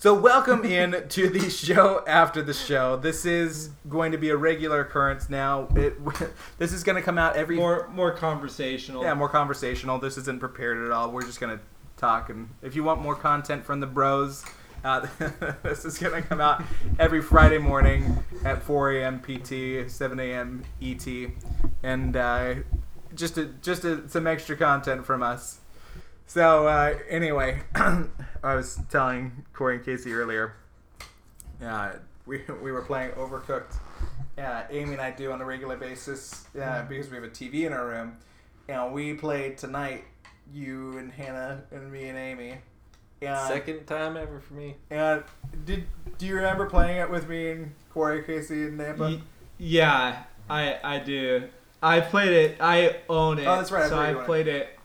So welcome in to the show after the show. This is going to be a regular occurrence now. It this is going to come out every More more conversational. yeah more conversational. This isn't prepared at all. We're just going to talk and if you want more content from the bros, uh, this is going to come out every Friday morning at 4 a.m. PT, 7 a.m. ET, and uh, just a, just a, some extra content from us. So uh, anyway, I was telling Corey and Casey earlier. Uh, we we were playing Overcooked. Yeah, Amy and I do on a regular basis. Yeah, because we have a TV in our room. And we played tonight. You and Hannah and me and Amy. And, Second time ever for me. And did do you remember playing it with me and Corey, Casey, and Nampa? Y- yeah, I I do. I played it. I own it. Oh, that's right, So forgot I've own it. played it.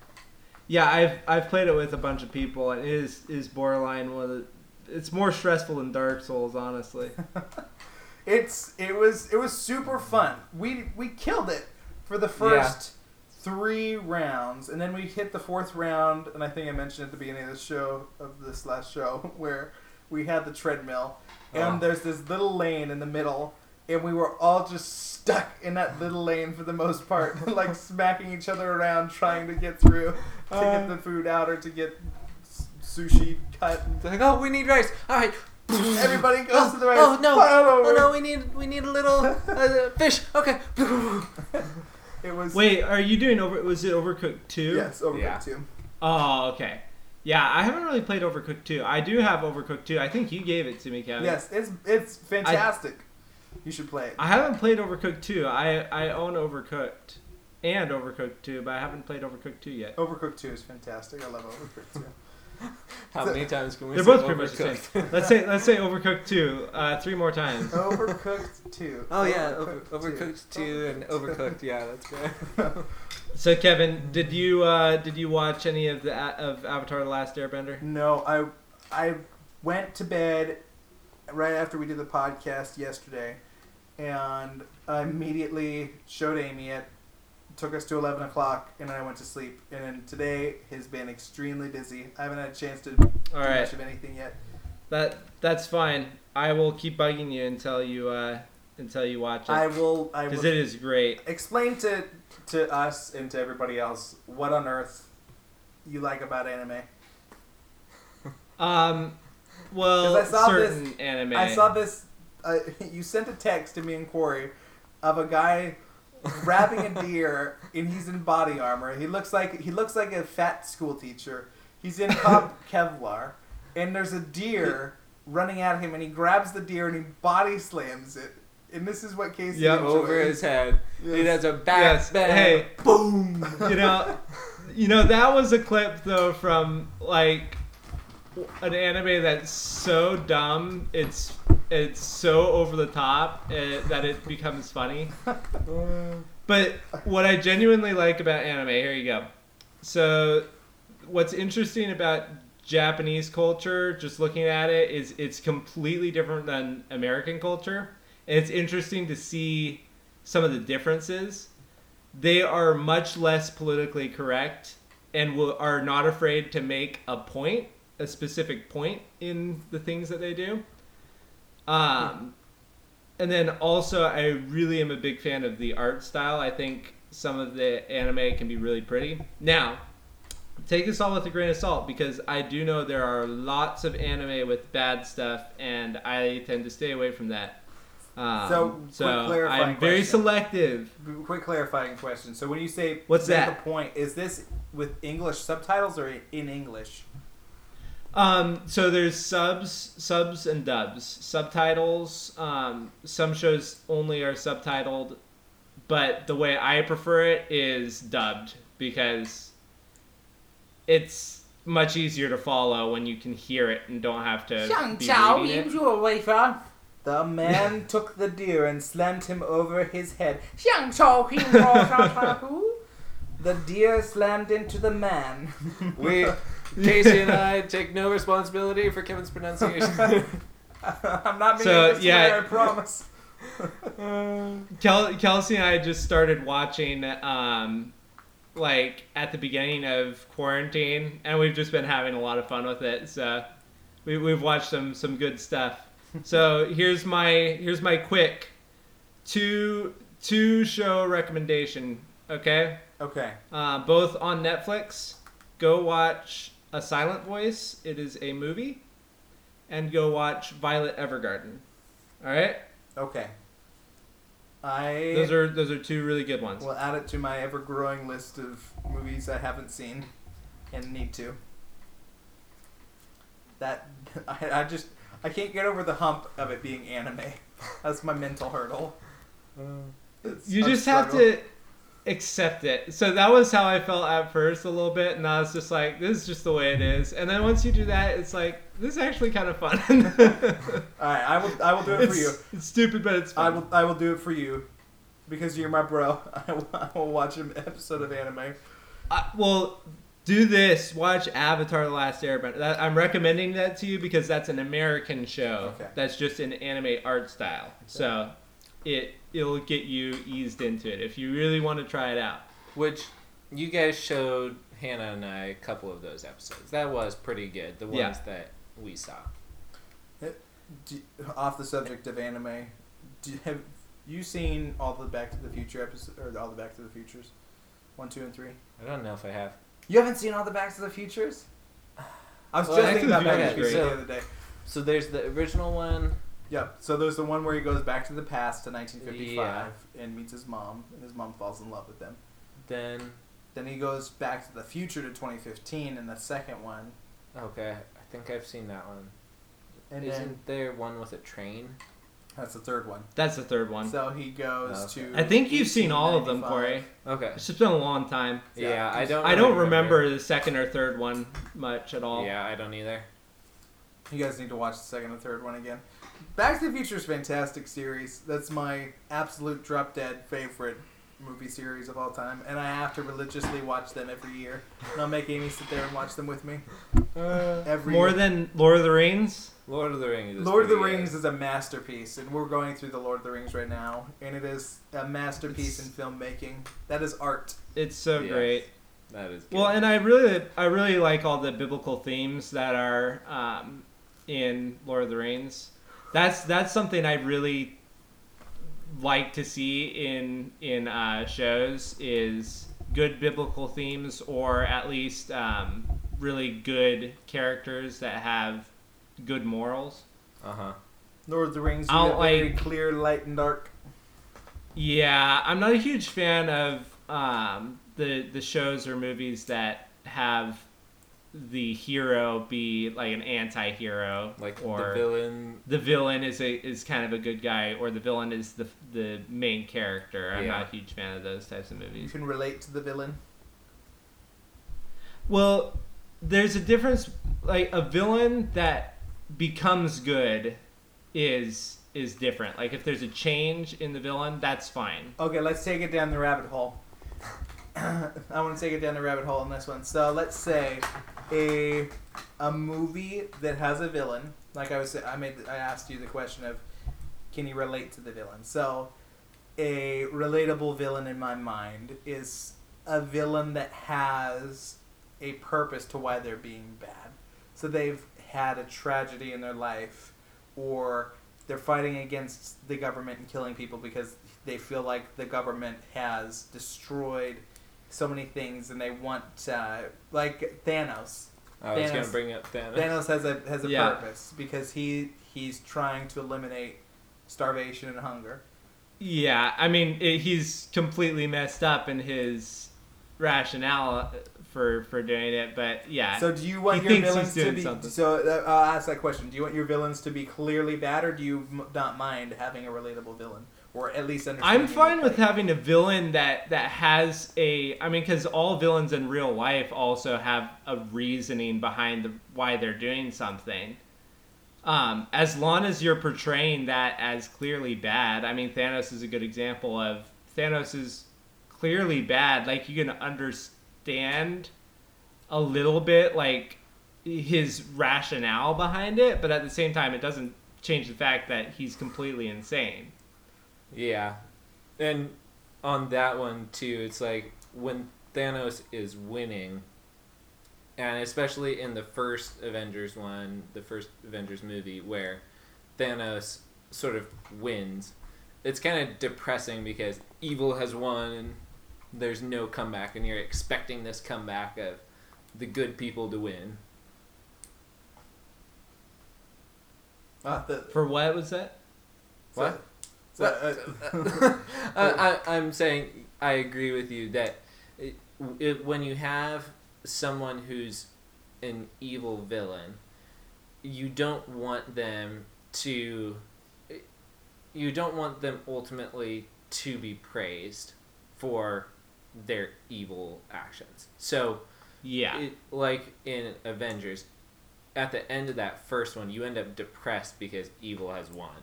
Yeah, I've I've played it with a bunch of people, and it is is borderline one of the. It's more stressful than Dark Souls, honestly. it's it was it was super fun. We we killed it for the first three rounds, and then we hit the fourth round. And I think I mentioned at the beginning of the show of this last show where we had the treadmill, and Oh. there's this little lane in the middle, and we were all just stuck in that little lane for the most part, like smacking each other around trying to get through to Uh. get the food out or to get s- sushi cut. They're like, oh, we need rice. All right. Everybody goes oh, to the rice. Oh no! Oh no! We need we need a little uh, fish. Okay. It was Wait, are you doing over? Was it Overcooked two? Yes, Overcooked Yeah. too. Oh, okay. Yeah, I haven't really played Overcooked two. I do have Overcooked two. I think you gave it to me, Kevin. Yes, it's it's fantastic. You should play it. I haven't played Overcooked 2. I I own Overcooked and Overcooked 2, but I haven't played Overcooked 2 yet. Overcooked 2 is fantastic. I love Overcooked 2. How many times can we? They're say both pretty much the same. Let's say let's say Overcooked 2 uh, three more times. Overcooked 2. Oh yeah, over, overcooked two and overcooked. Yeah, that's great. So Kevin, did you uh, did you watch any of the of Avatar: The Last Airbender? No, I I went to bed right after we did the podcast yesterday, and I immediately showed Amy it. Took us to eleven o'clock, and then I went to sleep. And then today has been extremely busy. I haven't had a chance to do right, much of anything yet. that that's fine. I will keep bugging you until you uh, until you watch it. I will. I because it is great. explain to to us and to everybody else what on earth you like about anime. Um, well, I saw this- certain anime. I saw this. Uh, you sent a text to me and Corey of a guy grabbing a deer and he's in body armor. He looks like he looks like a fat school teacher. He's in pop Kevlar, and there's a deer running at him, and he grabs the deer and he body slams it. And this is what Casey Yep. enjoys. Over his head. Yes. He does a back Yes. Hey, boom. you know, you know that was a clip though from like an anime that's so dumb it's it's so over the top uh, that it becomes funny. But what I genuinely like about anime, here you go. So, what's interesting about Japanese culture, just looking at it, is it's completely different than American culture. And it's interesting to see some of the differences. They are much less politically correct and will, are not afraid to make a point, a specific point in the things that they do. Um, and then also, I really am a big fan of the art style. I think some of the anime can be really pretty. Now, take this all with a grain of salt because I do know there are lots of anime with bad stuff, and I tend to stay away from that. Um, So, so I'm very question. selective. Quick clarifying question. So when you say What's that? a point, is this with English subtitles or in English? Um, so there's subs, subs and dubs, subtitles. Um, some shows only are subtitled, but the way I prefer it is dubbed because it's much easier to follow when you can hear it and don't have to. Be Chao. The man took the deer and slammed him over his head. Chao, The deer slammed into the man. we Casey and I, take no responsibility for Kevin's pronunciation. I'm not being So, so, yeah. I promise. Kel- Kelsey and I just started watching, um, like at the beginning of quarantine, and we've just been having a lot of fun with it. So we, we've watched some some good stuff. So here's my here's my quick two two show recommendation. Okay, Okay. uh, both on Netflix. Go watch A Silent Voice. It is a movie, and go watch Violet Evergarden. All right, Okay. I those are those are two really good ones. We'll add it to my ever growing list of movies I haven't seen and need to. That I, I just I can't get over the hump of it being anime. That's my mental hurdle. Mm. It's You a just have to accept it. So that was how I felt at first a little bit, and I was just like, "This is just the way it is." And then once you do that, it's like, "This is actually kind of fun." All right, I will I will do it for you. it's stupid, but it's I will I will do it for you because you're my bro. I will, I will watch an episode of anime. I- well, do this. Watch Avatar: The Last Airbender. That, I'm recommending that to you because that's an American show. Okay. That's just an anime art style. So it it'll get you eased into it if you really want to try it out. Which you guys showed Hannah and I a couple of those episodes. That was pretty good. The ones Yeah. that we saw. Eh, do, off the subject of anime, do, have you seen all the Back to the Future episodes or all the Back to the Futures, one, two, and three? I don't know if I have. You haven't seen all the Back to the Futures? I was Well, just thinking to the about Back to the Future's Future the other day. So there's the original one. Yep. So there's the one where he goes back to the past to 1955 Yeah. and meets his mom, and his mom falls in love with him. Then Then he goes back to the future to 2015 in the second one, okay, I think I've seen that one. and Isn't then there one with a train? that's the third one. That's the third one. So he goes oh, Okay. to. I think you've seen all of them, Corey. Okay. It's just been a long time. Yeah, Yeah, I don't. I don't really remember the second or third one much at all. Yeah, I don't either. You guys need to watch the second and third one again. Back to the Future is a fantastic series. That's my absolute drop dead favorite movie series of all time, and I have to religiously watch them every year. And I'll make Amy sit there and watch them with me every More year. than Lord of the Rings. Lord of the Rings. Is Lord of the Rings good. is a masterpiece, and we're going through the Lord of the Rings right now, and it is a masterpiece It's- in filmmaking. That is art. It's so Yes. great. That is. Good. Well, and I really, I really like all the biblical themes that are um, in Lord of the Rings. That's that's something I really like to see in in uh, shows is good biblical themes, or at least um, really good characters that have good morals. Uh huh. Lord of the Rings, you got very like- clear, light, and dark. Yeah, I'm not a huge fan of um, the the shows or movies that have the hero be like an anti-hero Like or the villain. the villain is a is kind of a good guy or the villain is the the main character. I'm Yeah. not a huge fan of those types of movies You can relate to the villain. Well, there's a difference like a villain that becomes good is is different. Like if there's a change in the villain, that's fine. Okay, let's take it down the rabbit hole. I want to take it down the rabbit hole on this one. So let's say a a movie that has a villain. Like I was, I made, I asked you the question of, can you relate to the villain? So, a relatable villain in my mind is a villain that has a purpose to why they're being bad. So they've had a tragedy in their life, or they're fighting against the government and killing people because they feel like the government has destroyed so many things and they want uh, like Thanos. I was Thanos- gonna bring up Thanos. Thanos has a has a Yeah. purpose because he he's trying to eliminate starvation and hunger. Yeah, I mean, it, he's completely messed up in his rationale for for doing it, but yeah. So do you want your villains to be? something. So uh, I'll ask that question. Do you want your villains to be clearly bad, or do you m- not mind having a relatable villain, or at least I'm fine with having a villain that that has a. I mean, because all villains in real life also have a reasoning behind the, why they're doing something. Um, as long as you're portraying that as clearly bad, I mean, Thanos is a good example of Thanos is clearly bad. Like you can understand a little bit, like his rationale behind it, but at the same time, it doesn't change the fact that he's completely insane. Yeah, and on that one too, it's like when Thanos is winning, and especially in the first Avengers one, the first Avengers movie, where Thanos sort of wins. It's kind of depressing because evil has won and there's no comeback, and you're expecting this comeback of the good people to win. Uh, the, For what was that? What? So, uh, uh, I, I'm saying I agree with you that it, it, when you have someone who's an evil villain, you don't want them to. You don't want them ultimately to be praised for their evil actions. So, Yeah. it, like in Avengers, at the end of that first one, you end up depressed because evil has won,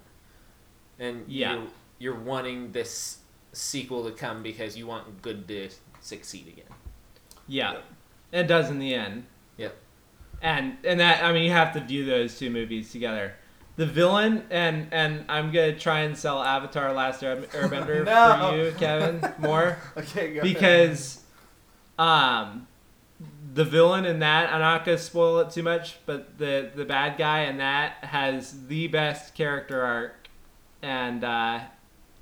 and Yeah. you're, you're wanting this sequel to come because you want good to succeed again. Yeah, it does in the end. Yep. And and that I mean you have to view those two movies together. The villain and and I'm gonna try and sell Avatar: Last Air- Airbender No. for you, Kevin, more okay, go ahead. because um the villain in that I'm not gonna spoil it too much, but the the bad guy in that has the best character arc, and uh,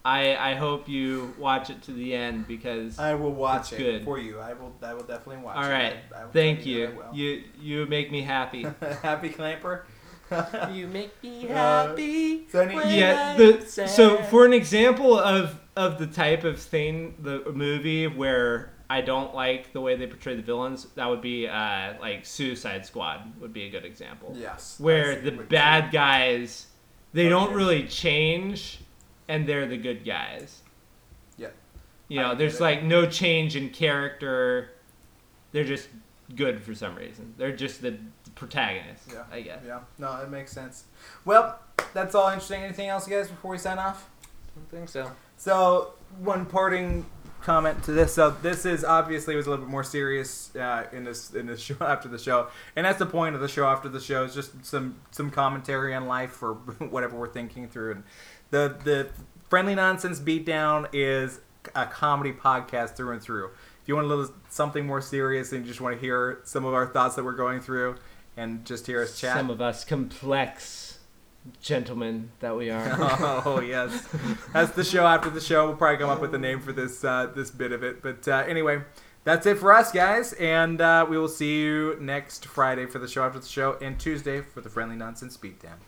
I I hope you watch it to the end because I will watch It's it good. for you. I will. I will definitely watch All it. right. I, I will Thank you. that I will. You you make me happy. Happy Clamper. You make me Uh, happy. so when yeah. I'm The so for an example of of the type of thing the movie where I don't like the way they portray the villains, that would be uh, like Suicide Squad would be a good example. yes. Where the bad guys they don't really change and they're the good guys. Yeah. You know, there's it. like no change in character. They're just good for some reason. They're just the protagonists, Yeah. I guess. Yeah. No, it makes sense. Well, that's all interesting. Anything else, you guys, before we sign off? I don't think so. So, one parting comment to this. So, this is obviously was a little bit more serious uh, in this in this show after the show, and that's the point of the show. After the show is just some some commentary on life or whatever we're thinking through. And the the friendly nonsense beatdown is a comedy podcast through and through. If you want a little something more serious and you just want to hear some of our thoughts that we're going through, and just hear us chat. Some of us complex gentlemen that we are. oh yes, that's the show after the show. We'll probably come up with a name for this uh, this bit of it. But uh, anyway, that's it for us, guys, and uh, we will see you next Friday for the show after the show, and Tuesday for the Friendly Nonsense Beatdown.